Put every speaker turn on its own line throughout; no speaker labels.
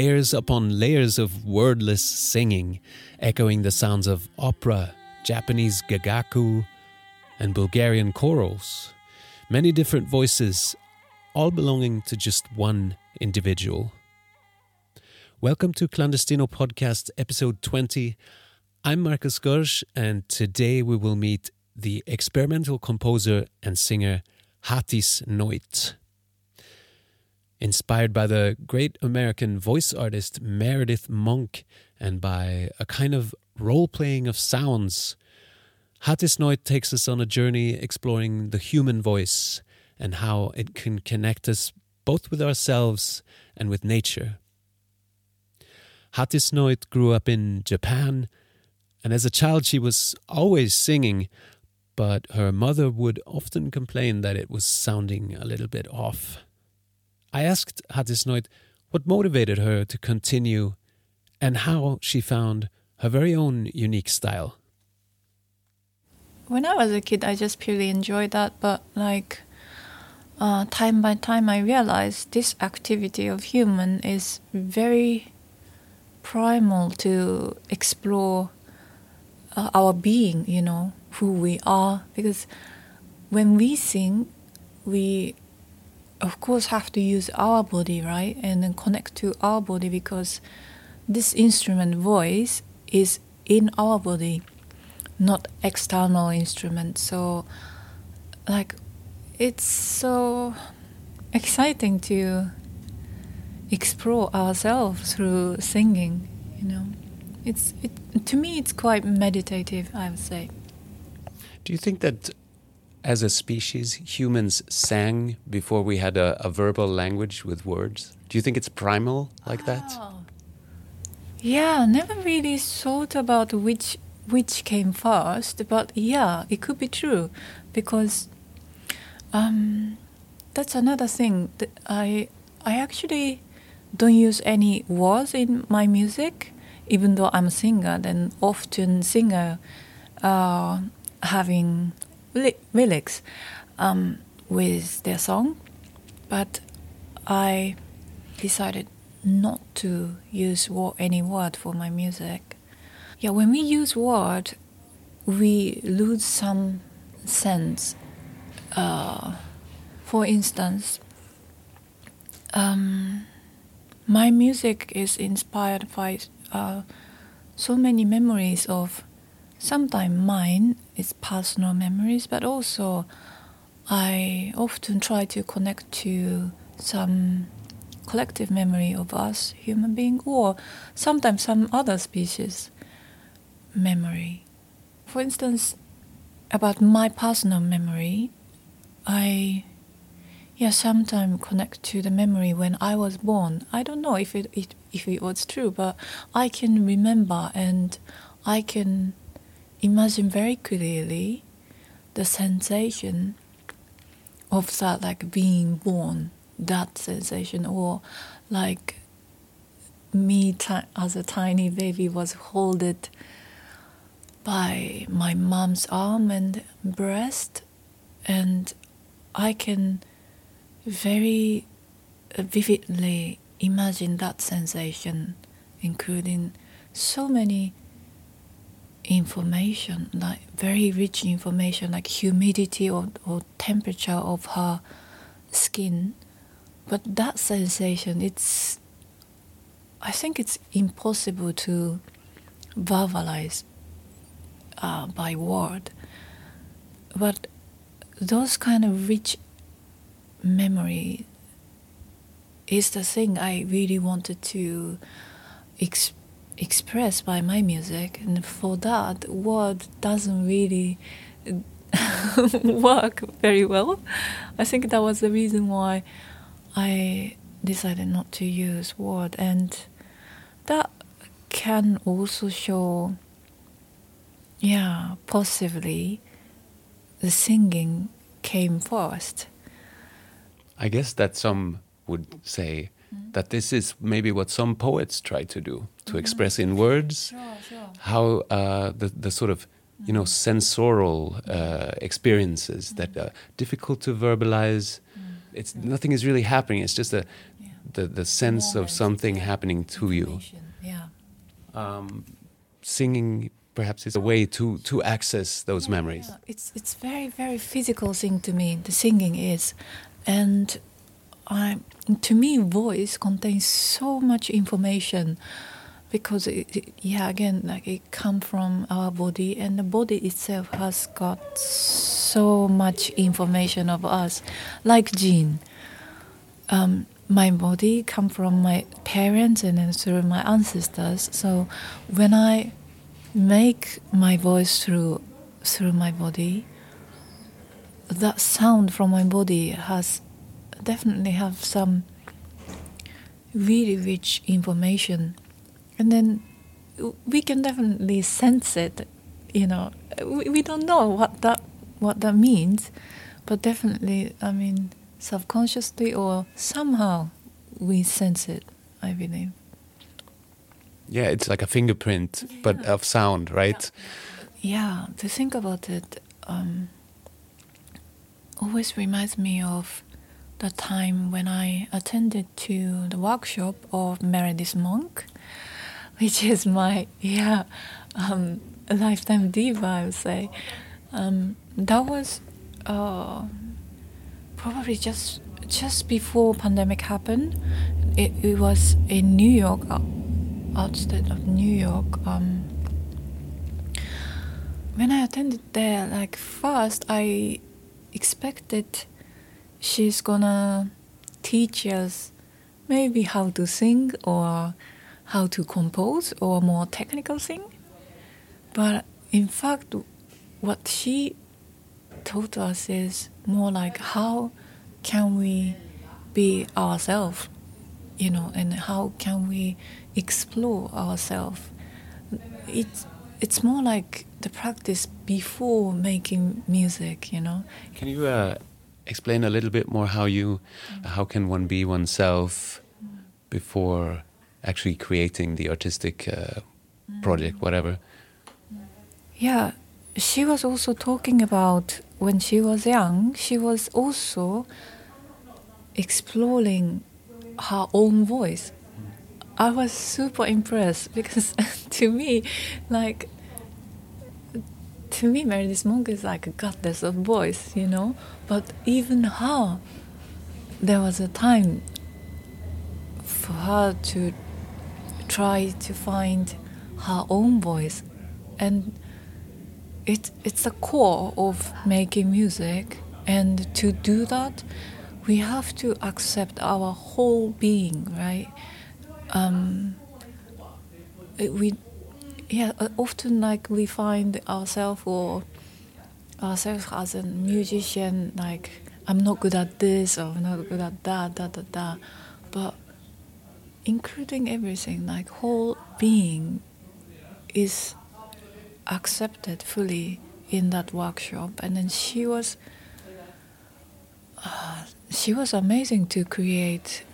layers upon layers of wordless singing, echoing the sounds of opera, Japanese gagaku, and Bulgarian chorals. Many different voices, all belonging to just one individual. Welcome to Clandestino Podcast, episode 20. I'm Marcus Gorsch, and today we will meet the experimental composer and singer Hatis Noit. Inspired by the great American voice artist Meredith Monk and by a kind of role playing of sounds, Hatis Noit takes us on a journey exploring the human voice and how it can connect us both with ourselves and with nature. Hatis Noit grew up in Japan, and as a child she was always singing, but her mother would often complain that it was sounding a little bit off. I asked Hatis Noit what motivated her to continue and how she found her very own unique style.
When I was a kid, I just purely enjoyed that, but like uh, time by time, I realized this activity of human is very primal to explore uh, our being, you know, who we are. Because when we sing, we of course have to use our body right? And then connect to our body because this instrument voice is in our body not external instrument. So like it's so exciting to explore ourselves through singing you know? It's it, to me it's quite meditative i would say.
Do you think that as a species, humans sang before we had a, a, verbal language with words? Do you think it's primal like that? Oh.
Yeah, never really thought about which which came first, but yeah, it could be true because um, that's another thing that I I actually don't use any words in my music, even though I'm a singer. Then often singer uh, having lyrics um, with their song, but I decided not to use any word for my music. Yeah, when we use word, we lose some sense. Uh, for instance, um, my music is inspired by uh, so many memories of sometimes mine is personal memories, but also I often try to connect to some collective memory of us human being or sometimes some other species memory. For instance, about my personal memory, I yeah sometimes connect to the memory when I was born. I don't know if it, it if it was true, but I can remember and I can imagine very clearly the sensation of that, like being born, that sensation, or like me as a tiny baby was holded by my mom's arm and breast, and I can very vividly imagine that sensation, including so many information, like very rich information, like humidity or, or temperature of her skin. But that sensation, it's, I think it's impossible to verbalize uh, by word. But those kind of rich memory is the thing I really wanted to express expressed by my music and for that word doesn't really work very well. I think that was the reason why i decided not to use word and that can also show yeah possibly the singing came first.
I guess that some would say mm. that this is maybe what some poets try to do to express in words
sure, sure.
how uh, the, the sort of you know sensorial uh, experiences that are difficult to verbalize it's nothing is really happening it's just a the the sense of something happening to you.
Yeah.
Um, singing perhaps is a way to to access those memories.
Yeah, it's it's very very physical thing to me. The singing is, and I to me voice contains so much information because it, it, yeah again like it comes from our body and the body itself has got so much information of us like gene. Um, my body come from my parents and then through my ancestors. So when i make my voice through through my body that sound from my body has definitely have some really rich information. And then we can definitely sense it you know. We, we don't know what that what that means but definitely i mean subconsciously or somehow we sense it i believe.
Yeah, it's like a fingerprint, but of sound, right?
yeah to think about it um, always reminds me of the time when i attended to the workshop of meredith monk which is my yeah um, lifetime diva i would say. Um, that was uh, probably just just before pandemic happened. It, it was in new york outside of new york um, when I attended there, like first I expected she's gonna teach us maybe how to sing or how to compose or more technical thing. But in fact, what she taught us is more like how can we be ourselves, you know, and how can we explore ourselves. It's it's more like the practice before making music, you know.
Can you uh, explain a little bit more how you, mm. how can one be oneself before actually creating the artistic uh, mm. project, whatever?
Yeah, she was also talking about when she was young, she was also exploring her own voice. Mm. I was super impressed because to me, like, to me, Meredith Monk is like a goddess of voice, you know. But even her, there was a time for her to try to find her own voice, and it it's the core of making music. And to do that, we have to accept our whole being, right? Um, it- we yeah uh, often like we find ourselves or ourselves as a musician like i'm not good at this or i'm not good at that da da da. But including everything like whole being is accepted fully in that workshop. And then she was uh, she was amazing to create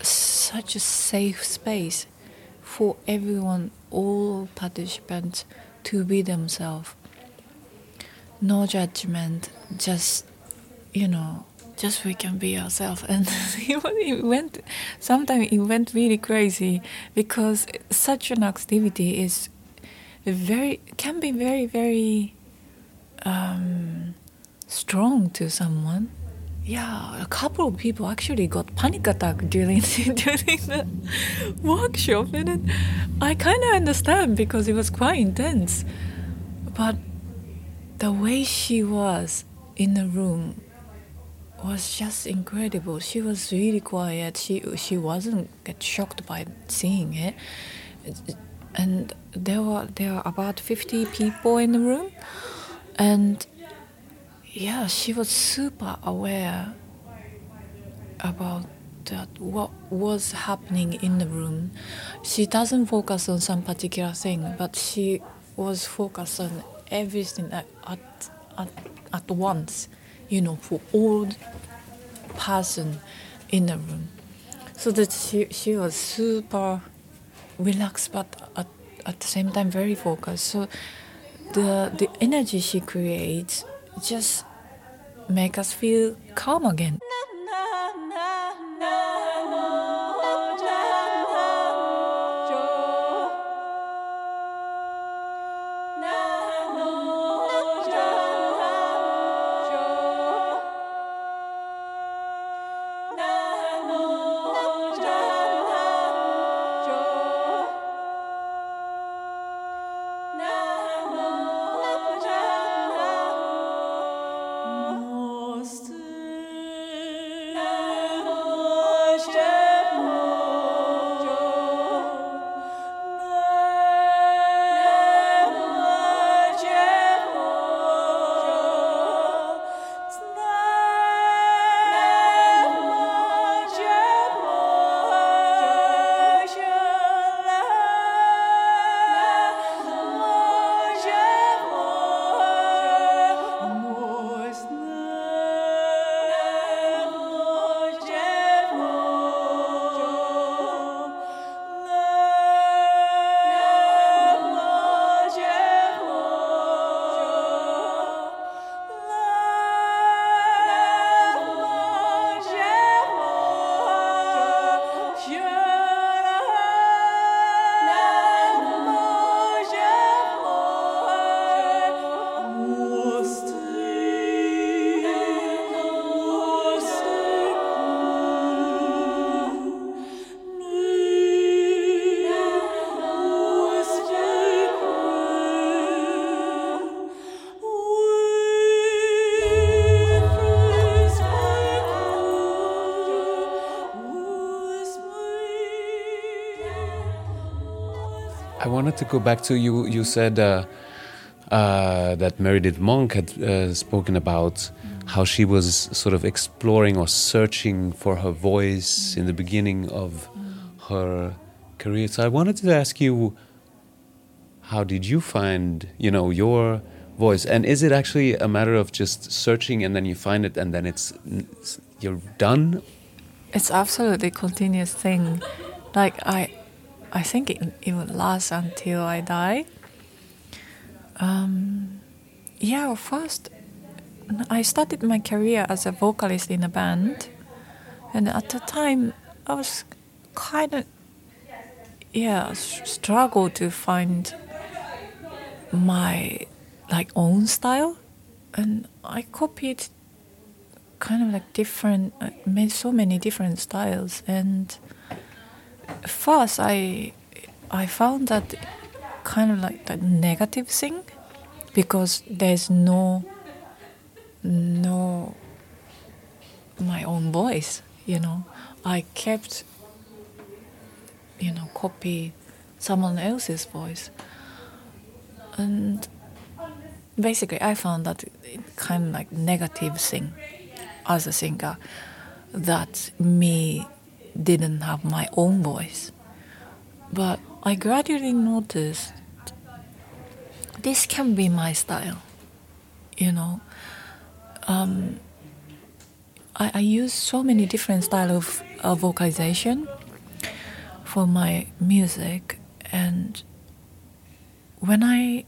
such a safe space for everyone, all participants, to be themselves. No judgment, just you know, just we can be ourselves. And it went. Sometimes it went really crazy because such an activity is very can be very very um, strong to someone. Yeah, a couple of people actually got panic attack during during the workshop, and I kind of understand because it was quite intense. But the way she was in the room was just incredible. She was really quiet. She she wasn't get shocked by seeing it, and there were there were about fifty people in the room, and yeah, she was super aware about that what was happening in the room. She doesn't focus on some particular thing, but she was focused on everything at at, at, once, you know, for all person in the room. So that she she was super relaxed, but at, at the same time very focused. So the the energy she creates just make us feel calm again.
Wanted to go back to you. You said uh, uh, that Meredith Monk had uh, spoken about how she was sort of exploring or searching for her voice in the beginning of her career. So I wanted to ask you, how did you find, you know, your voice? And is it actually a matter of just searching and then you find it and then it's you're done?
It's absolutely a continuous thing. Like I, I think it, it would last until I die. Um, yeah, first I started my career as a vocalist in a band, and at the time I was kind of yeah struggle to find my like own style, and I copied kind of like different, uh, made so many different styles, and first I I found that kind of like the negative thing because there's no no my own voice you know. I kept you know copy someone else's voice. And basically i found that kind of like negative thing as a singer that me didn't have my own voice. But i gradually noticed this can be my style you know. Um, I, I, use so many different style of, of vocalization for my music and when I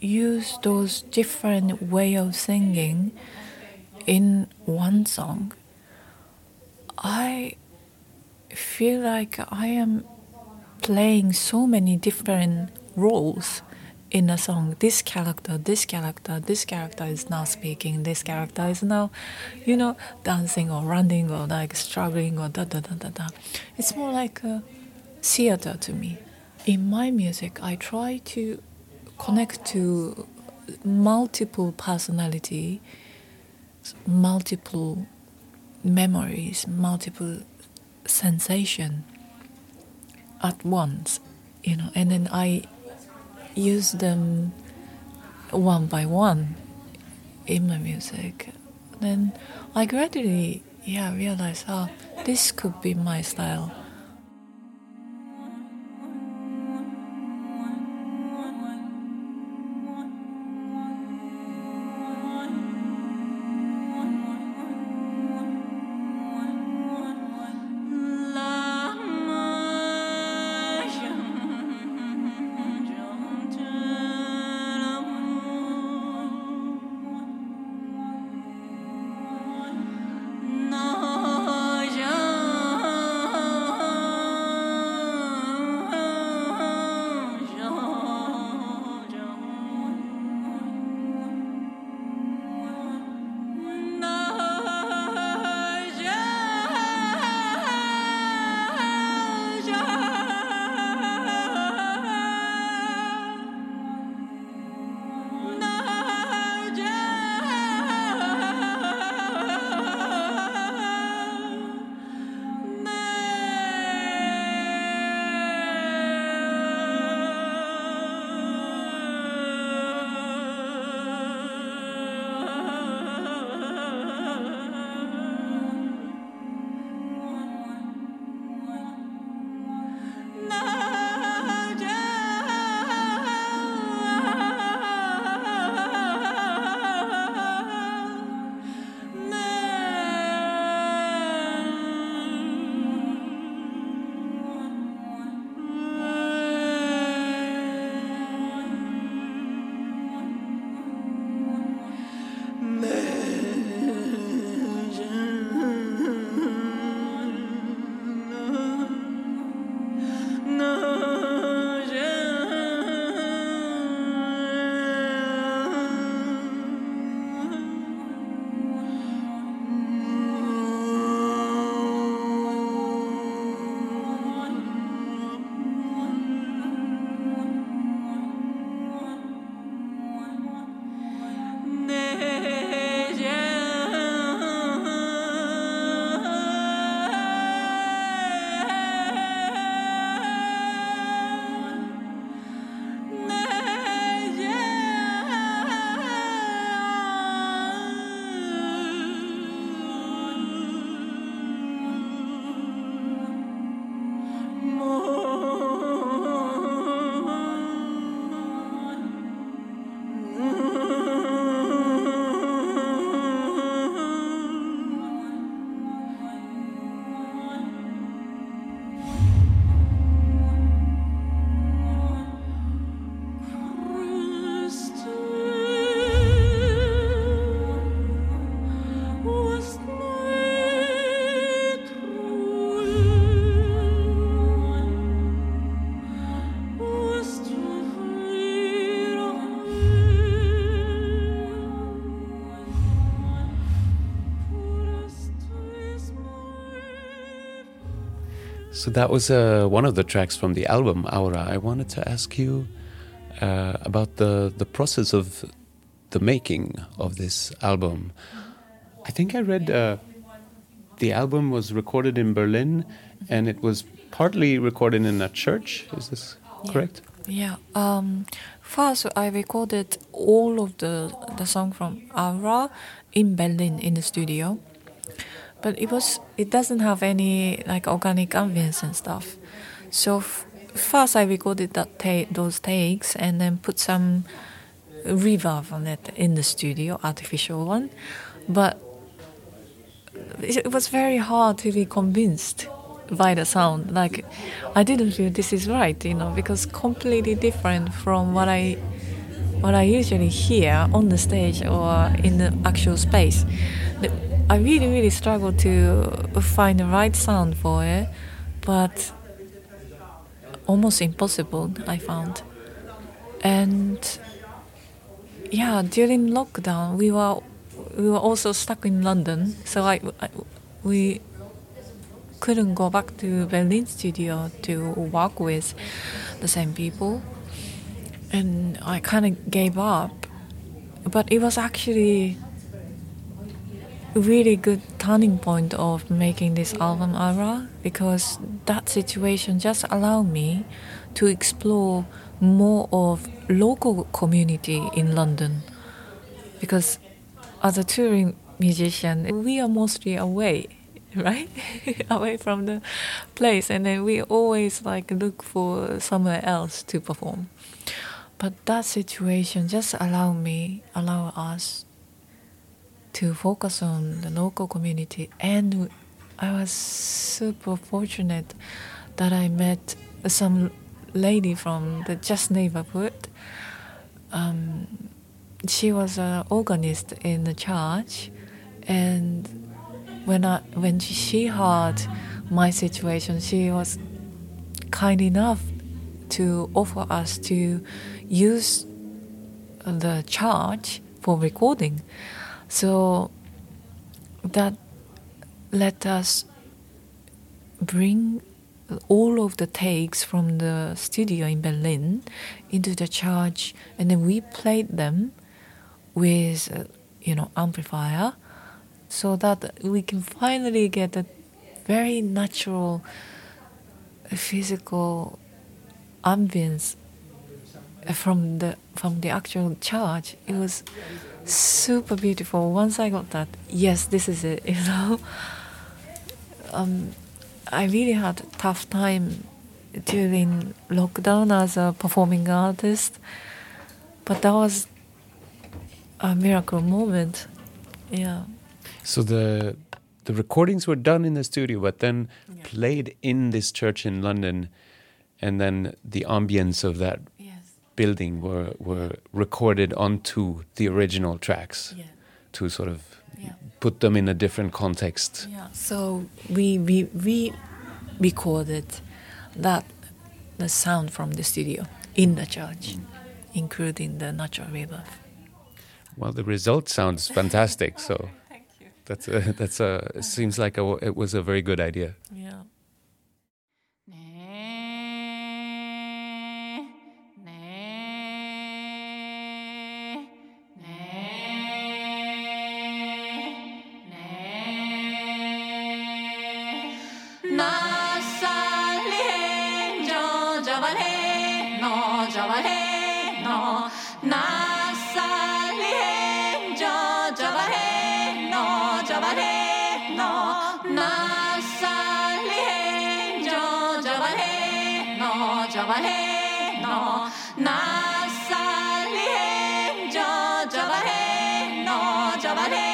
use those different way of singing in one song I feel like I am playing so many different roles in a song. This character this character this character is now speaking this character is now you know dancing or running or like struggling or da da da da da. It's more like a theater to me. In my music i try to connect to multiple personality multiple memories multiple sensation at once you know and then i use them one by one in my music, then I gradually, yeah, realized, oh, this could be my style.
So that was uh, one of the tracks from the album Aura. I wanted to ask you uh, about the the process of the making of this album. I think I read uh, the album was recorded in Berlin, and it was partly recorded in a church. Is this correct?
Yeah. Um, first, I recorded all of the the song from Aura in Berlin in the studio, but it was it doesn't have any like organic ambience and stuff. So first, I recorded that ta- those takes and then put some reverb on it in the studio, artificial one, but it was very hard to be convinced by the sound. Like, I didn't feel this is right, you know, because completely different from what I what I usually hear on the stage or in the actual space. I really, really struggled to find the right sound for it, but almost impossible. I found, and yeah, during lockdown, we were we were also stuck in London, so I, I we couldn't go back to Berlin studio to work with the same people, and I kind of gave up. But it was actually really good turning point of making this album Aura because that situation just allowed me to explore more of local community in London. Because as a touring musician we are mostly away right? Away from the place and then we always like look for somewhere else to perform. But that situation just allowed me allow us to focus on the local community. And i was super fortunate that i met some lady from the just neighborhood. Um, she was an organist in the church. And when I when she heard my situation she was kind enough to offer us to use the church for recording so that let us bring all of the takes from the studio in Berlin into the church, and then we played them with, uh, you know, amplifier, so that we can finally get a very natural physical ambience from the from the actual church. It was super beautiful. Once I got that, yes, this is it. You know. Um, I really had a tough time during lockdown as a performing artist, but that was a miracle moment. Yeah.
So the the recordings were done in the studio, but then yeah. played in this church in London, and then the ambience of that yes. Building were were recorded onto the original tracks yeah. to sort of yeah. put them in a different context.
Yeah. So we we we recorded that the sound from the studio in the church, mm. including the natural reverb.
Well, the result sounds fantastic. So Thank you. that's a, that's a it seems like a, it was a very good idea.
Yeah. trabajar.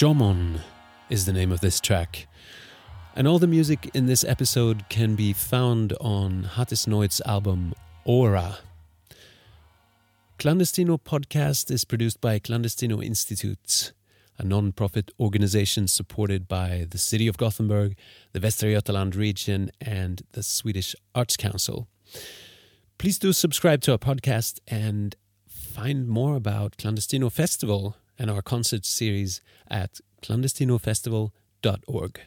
Jomon is the name of this track. And all the music in this episode can be found on Hatis Noit's album Aura. Clandestino podcast is produced by Clandestino Institute, a non profit organization supported by the city of Gothenburg, the Västra Götaland region, and the Swedish Arts Council. Please do subscribe to our podcast and find more about Clandestino Festival and our concert series at clandestinofestival.org.